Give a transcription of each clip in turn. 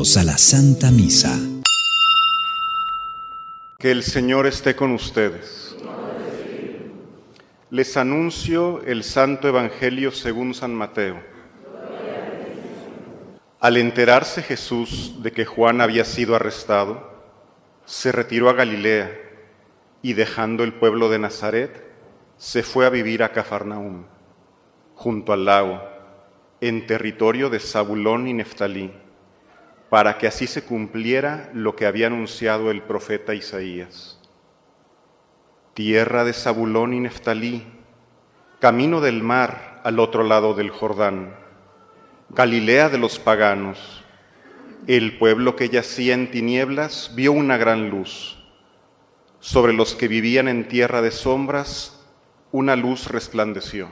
A la Santa Misa. Que el Señor esté con ustedes. Les anuncio el Santo Evangelio según San Mateo. Al enterarse Jesús de que Juan había sido arrestado, se retiró a Galilea y dejando el pueblo de Nazaret, se fue a vivir a Cafarnaúm, junto al lago, en territorio de Zabulón y Neftalí, para que así se cumpliera lo que había anunciado el profeta Isaías. Tierra de Zabulón y Neftalí, camino del mar al otro lado del Jordán, Galilea de los paganos, el pueblo que yacía en tinieblas vio una gran luz. Sobre los que vivían en tierra de sombras, una luz resplandeció.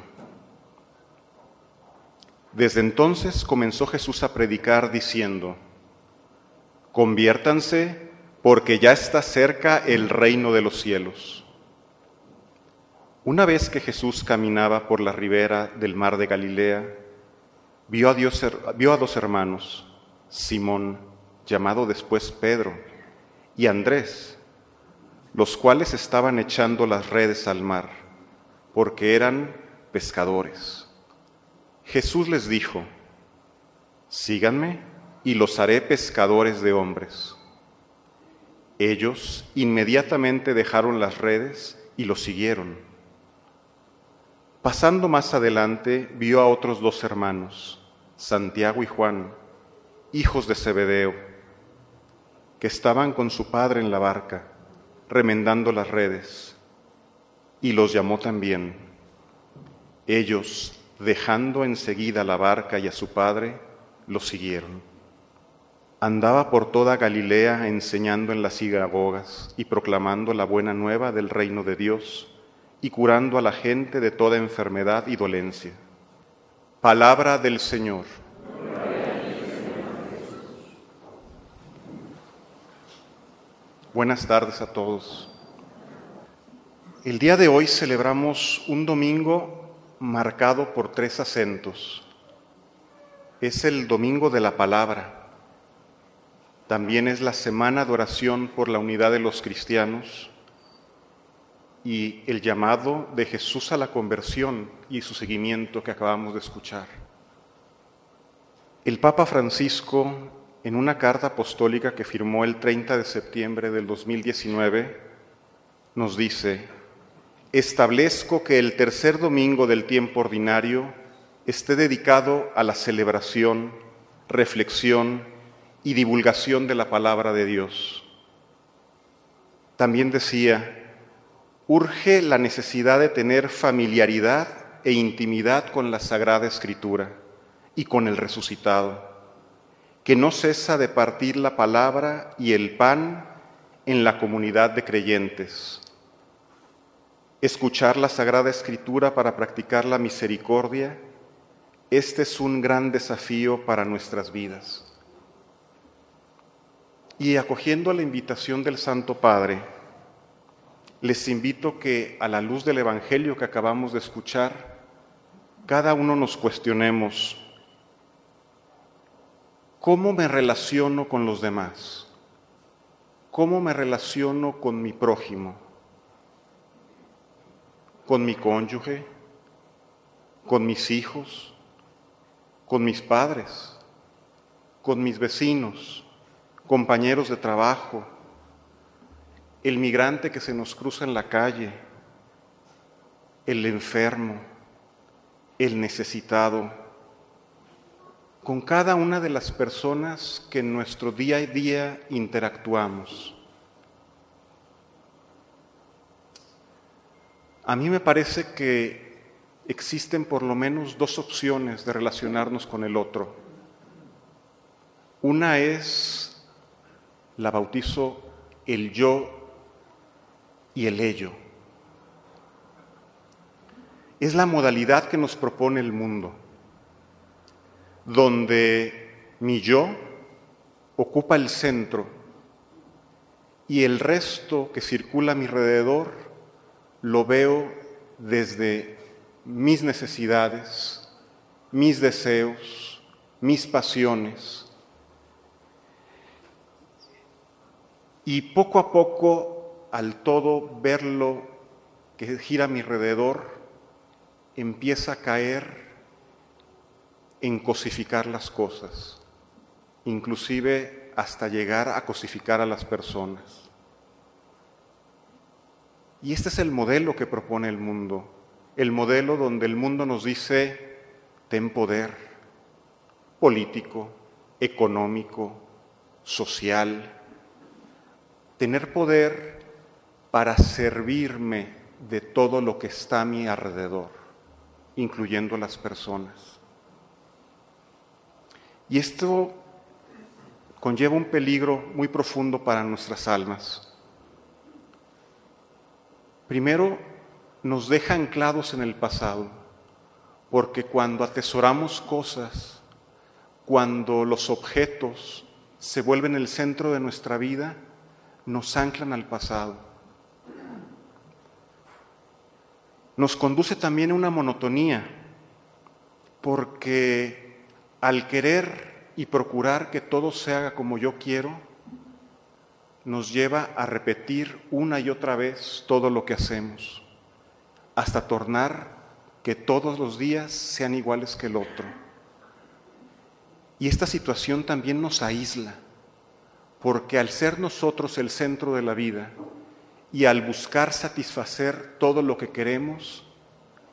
Desde entonces comenzó Jesús a predicar diciendo, conviértanse porque ya está cerca el reino de los cielos. Una vez que Jesús caminaba por la ribera del mar de Galilea, vio a, a dos hermanos, Simón, llamado después Pedro, y Andrés, los cuales estaban echando las redes al mar porque eran pescadores. Jesús les dijo, síganme y los haré pescadores de hombres. Ellos inmediatamente dejaron las redes y los siguieron. Pasando más adelante, vio a otros dos hermanos, Santiago y Juan, hijos de Zebedeo, que estaban con su padre en la barca, remendando las redes y los llamó también. Ellos, dejando enseguida la barca y a su padre, los siguieron. Andaba por toda Galilea enseñando en las sinagogas y proclamando la buena nueva del reino de Dios y curando a la gente de toda enfermedad y dolencia. Palabra del Señor. Buenas tardes a todos. El día de hoy celebramos un domingo marcado por tres acentos. Es el domingo de la palabra. También es la semana de oración por la unidad de los cristianos y el llamado de Jesús a la conversión y su seguimiento que acabamos de escuchar. El Papa Francisco, en una carta apostólica que firmó el 30 de septiembre del 2019, nos dice, establezco que el tercer domingo del tiempo ordinario esté dedicado a la celebración, reflexión y divulgación de la palabra de Dios. También decía, urge la necesidad de tener familiaridad e intimidad con la Sagrada Escritura y con el resucitado, que no cesa de partir la palabra y el pan en la comunidad de creyentes escuchar la Sagrada Escritura para practicar la misericordia, este es un gran desafío para nuestras vidas. Y acogiendo la invitación del Santo Padre, les invito que a la luz del Evangelio que acabamos de escuchar, cada uno nos cuestionemos, ¿cómo me relaciono con los demás? ¿Cómo me relaciono con mi prójimo? con mi cónyuge, con mis hijos, con mis padres, con mis vecinos, compañeros de trabajo, el migrante que se nos cruza en la calle, el enfermo, el necesitado, con cada una de las personas que en nuestro día a día interactuamos. A mí me parece que existen por lo menos dos opciones de relacionarnos con el otro. Una es, la bautizo, el yo y el ello. Es la modalidad que nos propone el mundo, donde mi yo ocupa el centro y el resto que circula a mi alrededor lo veo desde mis necesidades, mis deseos, mis pasiones. Y poco a poco, al todo verlo que gira a mi alrededor, empieza a caer en cosificar las cosas, inclusive hasta llegar a cosificar a las personas. Y este es el modelo que propone el mundo, el modelo donde el mundo nos dice, ten poder político, económico, social, tener poder para servirme de todo lo que está a mi alrededor, incluyendo las personas. Y esto conlleva un peligro muy profundo para nuestras almas. Primero, nos deja anclados en el pasado, porque cuando atesoramos cosas, cuando los objetos se vuelven el centro de nuestra vida, nos anclan al pasado. Nos conduce también a una monotonía, porque al querer y procurar que todo se haga como yo quiero, nos lleva a repetir una y otra vez todo lo que hacemos, hasta tornar que todos los días sean iguales que el otro. Y esta situación también nos aísla, porque al ser nosotros el centro de la vida y al buscar satisfacer todo lo que queremos,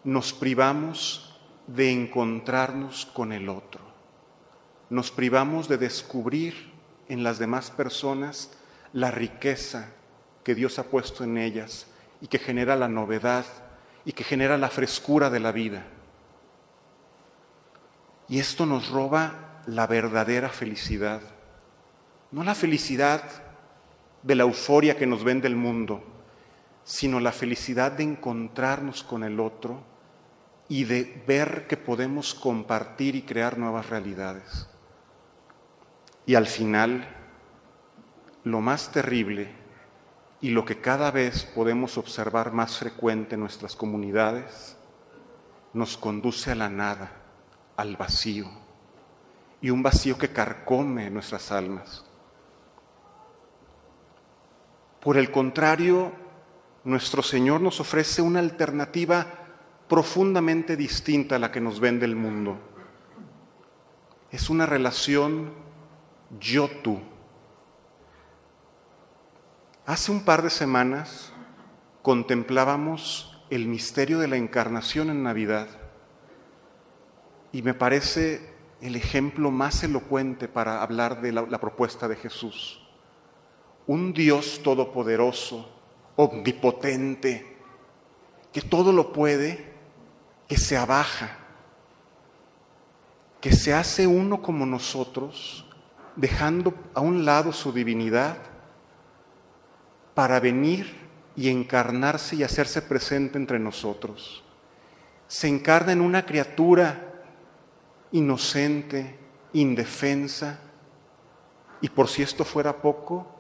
nos privamos de encontrarnos con el otro. Nos privamos de descubrir en las demás personas la riqueza que Dios ha puesto en ellas y que genera la novedad y que genera la frescura de la vida. Y esto nos roba la verdadera felicidad, no la felicidad de la euforia que nos vende el mundo, sino la felicidad de encontrarnos con el otro y de ver que podemos compartir y crear nuevas realidades. Y al final, lo más terrible y lo que cada vez podemos observar más frecuente en nuestras comunidades, nos conduce a la nada, al vacío, y un vacío que carcome nuestras almas. Por el contrario, nuestro Señor nos ofrece una alternativa profundamente distinta a la que nos vende el mundo. Es una relación yo-tú Hace un par de semanas contemplábamos el misterio de la encarnación en Navidad y me parece el ejemplo más elocuente para hablar de la, propuesta de Jesús. Un Dios todopoderoso, omnipotente, que todo lo puede, que se abaja, que se hace uno como nosotros, dejando a un lado su divinidad para venir y encarnarse y hacerse presente entre nosotros. Se encarna en una criatura inocente, indefensa, y por si esto fuera poco,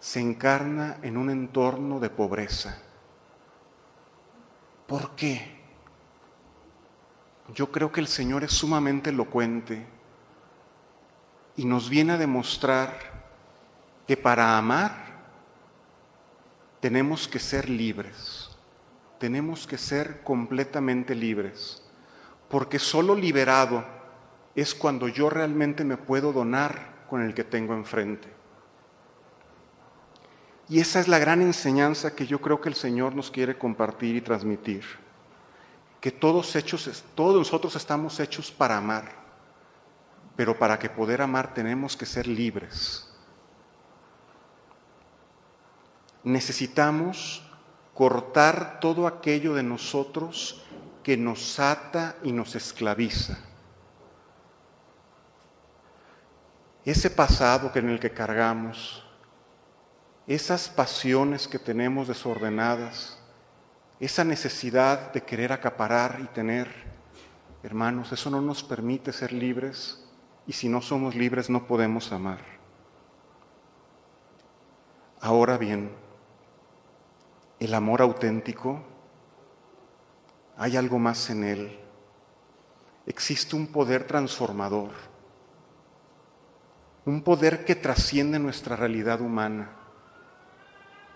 se encarna en un entorno de pobreza. ¿Por qué? Yo creo que el Señor es sumamente elocuente y nos viene a demostrar que para amar tenemos que ser libres, tenemos que ser completamente libres, porque solo liberado es cuando yo realmente me puedo donar con el que tengo enfrente. Y esa es la gran enseñanza que yo creo que el Señor nos quiere compartir y transmitir. Que todos hechos, todos nosotros estamos hechos para amar, pero para que poder amar tenemos que ser libres. necesitamos cortar todo aquello de nosotros que nos ata y nos esclaviza. Ese pasado que en el que cargamos, esas pasiones que tenemos desordenadas, esa necesidad de querer acaparar y tener, hermanos, eso no nos permite ser libres y si no somos libres no podemos amar. Ahora bien, el amor auténtico, hay algo más en él. Existe un poder transformador, un poder que trasciende nuestra realidad humana,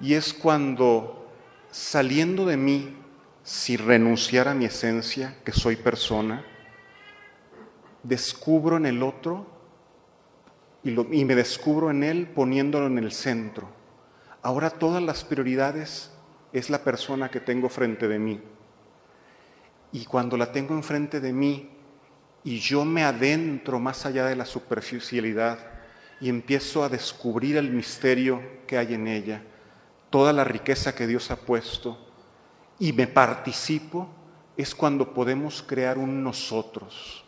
Y es cuando saliendo de mí, si renunciar a mi esencia, que soy persona, descubro en el otro y, me descubro en él poniéndolo en el centro. Ahora todas las prioridades es la persona que tengo frente de mí. Y cuando la tengo enfrente de mí y yo me adentro más allá de la superficialidad y empiezo a descubrir el misterio que hay en ella, toda la riqueza que Dios ha puesto, y me participo, es cuando podemos crear un nosotros.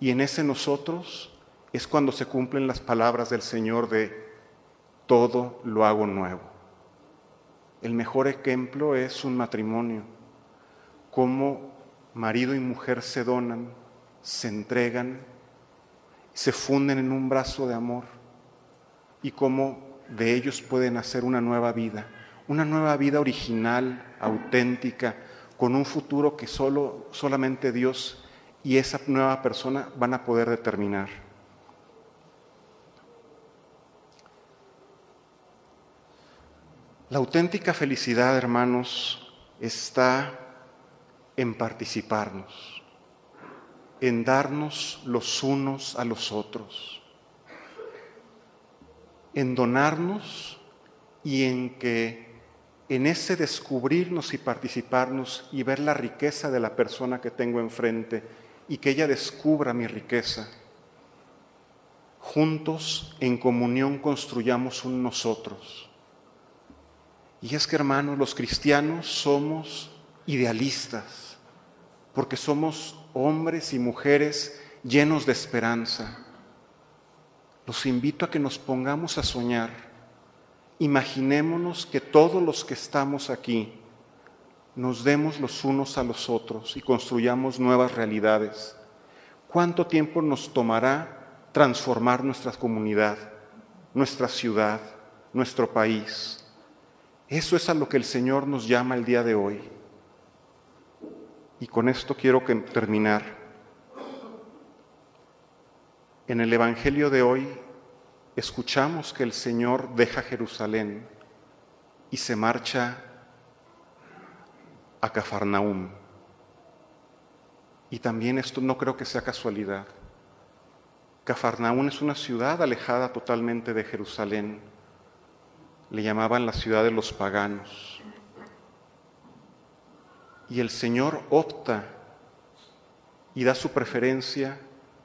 Y en ese nosotros es cuando se cumplen las palabras del Señor de todo lo hago nuevo. El mejor ejemplo es un matrimonio, cómo marido y mujer se donan, se entregan, se funden en un brazo de amor y cómo de ellos pueden hacer una nueva vida, una nueva vida original, auténtica, con un futuro que solo, solamente Dios y esa nueva persona van a poder determinar. La auténtica felicidad, hermanos, está en participarnos, en darnos los unos a los otros, en donarnos y en que en ese descubrirnos y participarnos y ver la riqueza de la persona que tengo enfrente y que ella descubra mi riqueza, juntos en comunión construyamos un nosotros y es que, hermanos, los cristianos somos idealistas, porque somos hombres y mujeres llenos de esperanza. Los invito a que nos pongamos a soñar. Imaginémonos que todos los que estamos aquí nos demos los unos a los otros y construyamos nuevas realidades. ¿Cuánto tiempo nos tomará transformar nuestra comunidad, nuestra ciudad, nuestro país? Eso es a lo que el Señor nos llama el día de hoy. Y con esto quiero terminar. En el Evangelio de hoy escuchamos que el Señor deja Jerusalén y se marcha a Cafarnaúm. Y también esto no creo que sea casualidad. Cafarnaúm es una ciudad alejada totalmente de Jerusalén le llamaban la ciudad de los paganos. Y el Señor opta y da su preferencia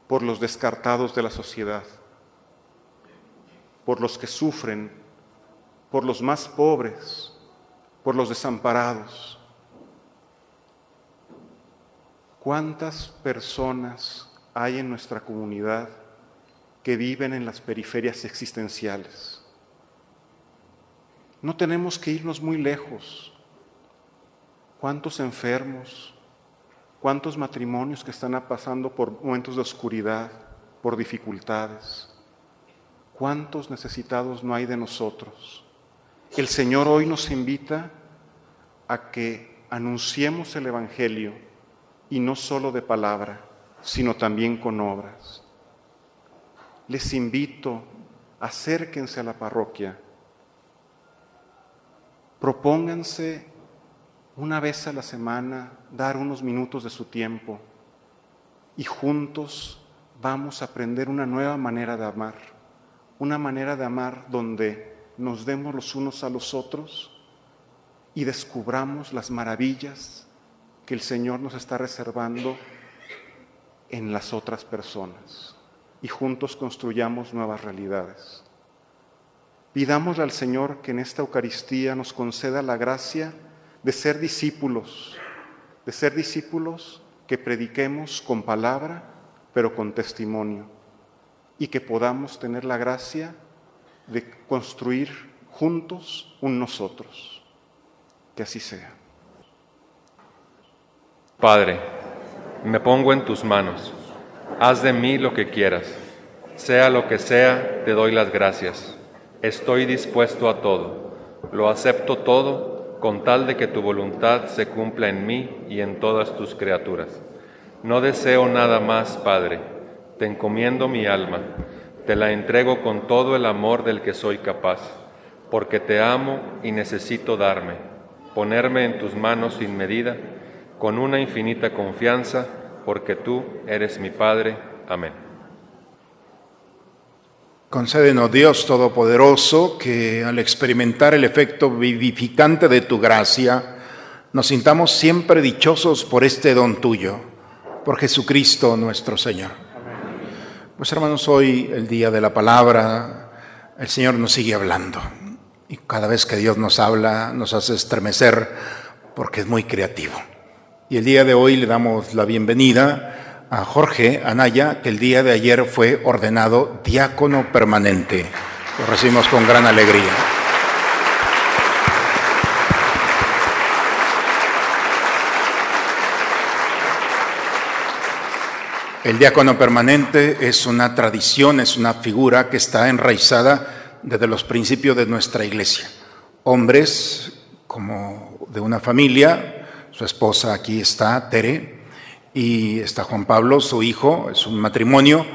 por los descartados de la sociedad, por los que sufren, por los más pobres, por los desamparados. ¿Cuántas personas hay en nuestra comunidad que viven en las periferias existenciales? No tenemos que irnos muy lejos. ¿Cuántos enfermos? ¿Cuántos matrimonios que están pasando por momentos de oscuridad, por dificultades? ¿Cuántos necesitados no hay de nosotros? El Señor hoy nos invita a que anunciemos el Evangelio y no solo de palabra, sino también con obras. Les invito, acérquense a la parroquia Propónganse una vez a la semana dar unos minutos de su tiempo. Y juntos vamos a aprender una nueva manera de amar, una manera de amar donde nos demos los unos a los otros y descubramos las maravillas que el Señor nos está reservando en las otras personas. Y juntos construyamos nuevas realidades. Pidámosle al Señor que en esta Eucaristía nos conceda la gracia de ser discípulos, de ser discípulos que prediquemos con palabra, pero con testimonio, y que podamos tener la gracia de construir juntos un nosotros. Que así sea. Padre, me pongo en tus manos. Haz de mí lo que quieras. Sea lo que sea, te doy las gracias Estoy dispuesto a todo, lo acepto todo con tal de que tu voluntad se cumpla en mí y en todas tus criaturas. No deseo nada más, Padre, te encomiendo mi alma, te la entrego con todo el amor del que soy capaz. porque te amo y necesito darme, ponerme en tus manos sin medida, con una infinita confianza, porque tú eres mi Padre. Amén. Concédenos Dios Todopoderoso que al experimentar el efecto vivificante de tu gracia, nos sintamos siempre dichosos por este don tuyo, por Jesucristo nuestro Señor. Pues hermanos, hoy el día de la palabra, el Señor nos sigue hablando. Y cada vez que Dios nos habla, nos hace estremecer porque es muy creativo. Y el día de hoy le damos la bienvenida a Jorge Anaya, que el día de ayer fue ordenado diácono permanente. Lo recibimos con gran alegría. El diácono permanente es una tradición, es una figura que está enraizada desde los principios de nuestra iglesia. Hombres como de una familia, su esposa aquí está, Tere, y está Juan Pablo, su hijo, es un matrimonio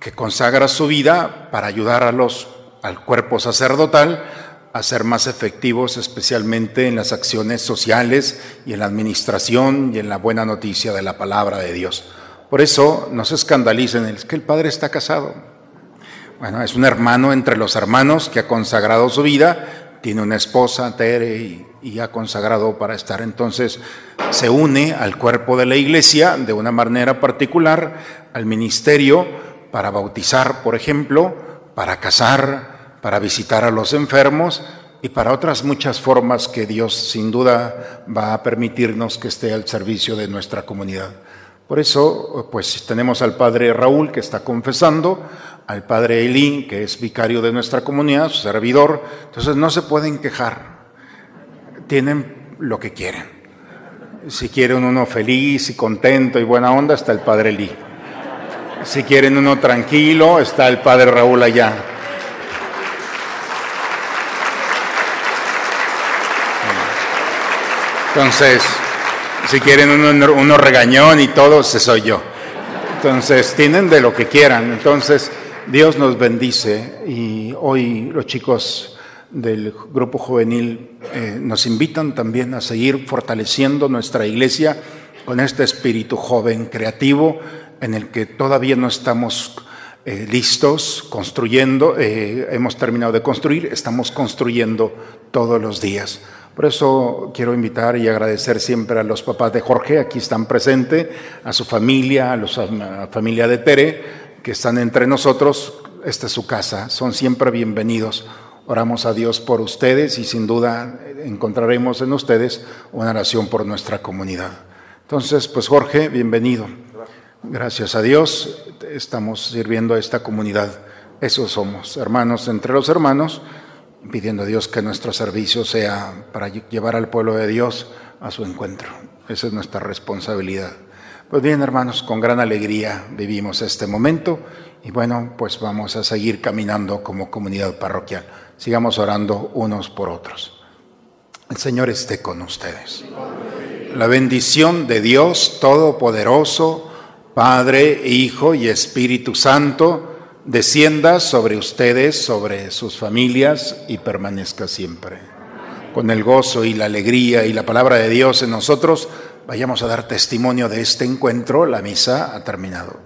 que consagra su vida para ayudar a los, al cuerpo sacerdotal a ser más efectivos, especialmente en las acciones sociales y en la administración y en la buena noticia de la palabra de Dios. Por eso no se escandalicen, es que el padre está casado. Bueno, es un hermano entre los hermanos que ha consagrado su vida, tiene una esposa, Tere, y, ha consagrado para estar. Entonces, se une al cuerpo de la iglesia de una manera particular, al ministerio, para bautizar, por ejemplo, para casar, para visitar a los enfermos y para otras muchas formas que Dios sin duda va a permitirnos que esté al servicio de nuestra comunidad. Por eso, pues tenemos al padre Raúl que está confesando, al padre Elín, que es vicario de nuestra comunidad, su servidor. Entonces no se pueden quejar, tienen lo que quieren. Si quieren uno feliz y contento y buena onda, está el padre Elí. Si quieren uno tranquilo, está el padre Raúl allá. Entonces, si quieren uno, uno regañón y todo, ese soy yo. Entonces, tienen de lo que quieran. Entonces, Dios nos bendice y hoy los chicos del grupo juvenil eh, nos invitan también a seguir fortaleciendo nuestra iglesia con este espíritu joven, creativo, en el que todavía no estamos eh, listos, construyendo, eh, hemos terminado de construir, estamos construyendo todos los días. Por eso quiero invitar y agradecer siempre a los papás de Jorge, aquí están presentes, a su familia, a, a la familia de Tere, que están entre nosotros, esta es su casa, son siempre bienvenidos. Oramos a Dios por ustedes y sin duda encontraremos en ustedes una oración por nuestra comunidad. Entonces, pues Jorge, bienvenido. Gracias a Dios estamos sirviendo a esta comunidad. Eso somos, hermanos entre los hermanos, pidiendo a Dios que nuestro servicio sea para llevar al pueblo de Dios a su encuentro. Esa es nuestra responsabilidad. Pues bien, hermanos, con gran alegría vivimos este momento y bueno, pues vamos a seguir caminando como comunidad parroquial. Sigamos orando unos por otros. El Señor esté con ustedes. La bendición de Dios Todopoderoso, Padre, Hijo y Espíritu Santo, descienda sobre ustedes, sobre sus familias y permanezca siempre. Con el gozo y la alegría y la palabra de Dios en nosotros, Vayamos a dar testimonio de este encuentro. La misa ha terminado.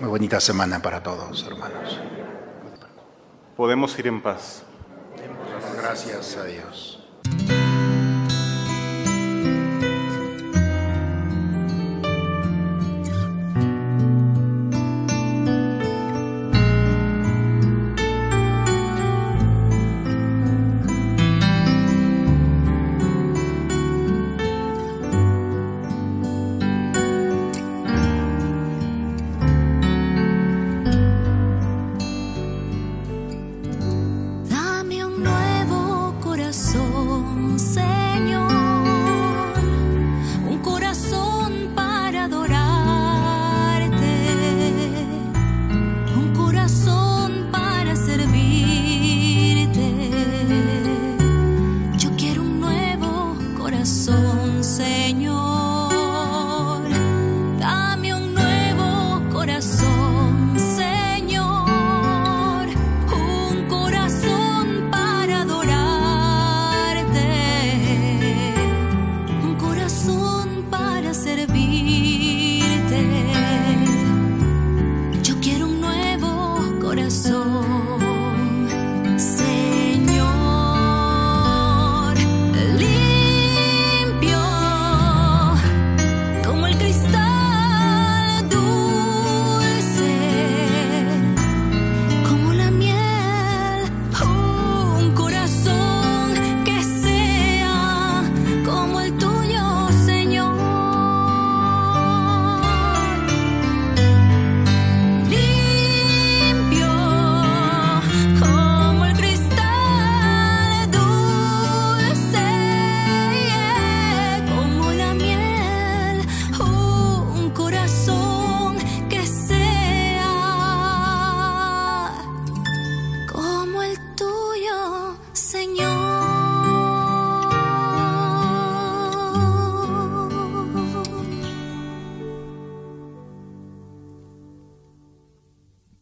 Muy bonita semana para todos, hermanos. Podemos ir en paz. Gracias a Dios.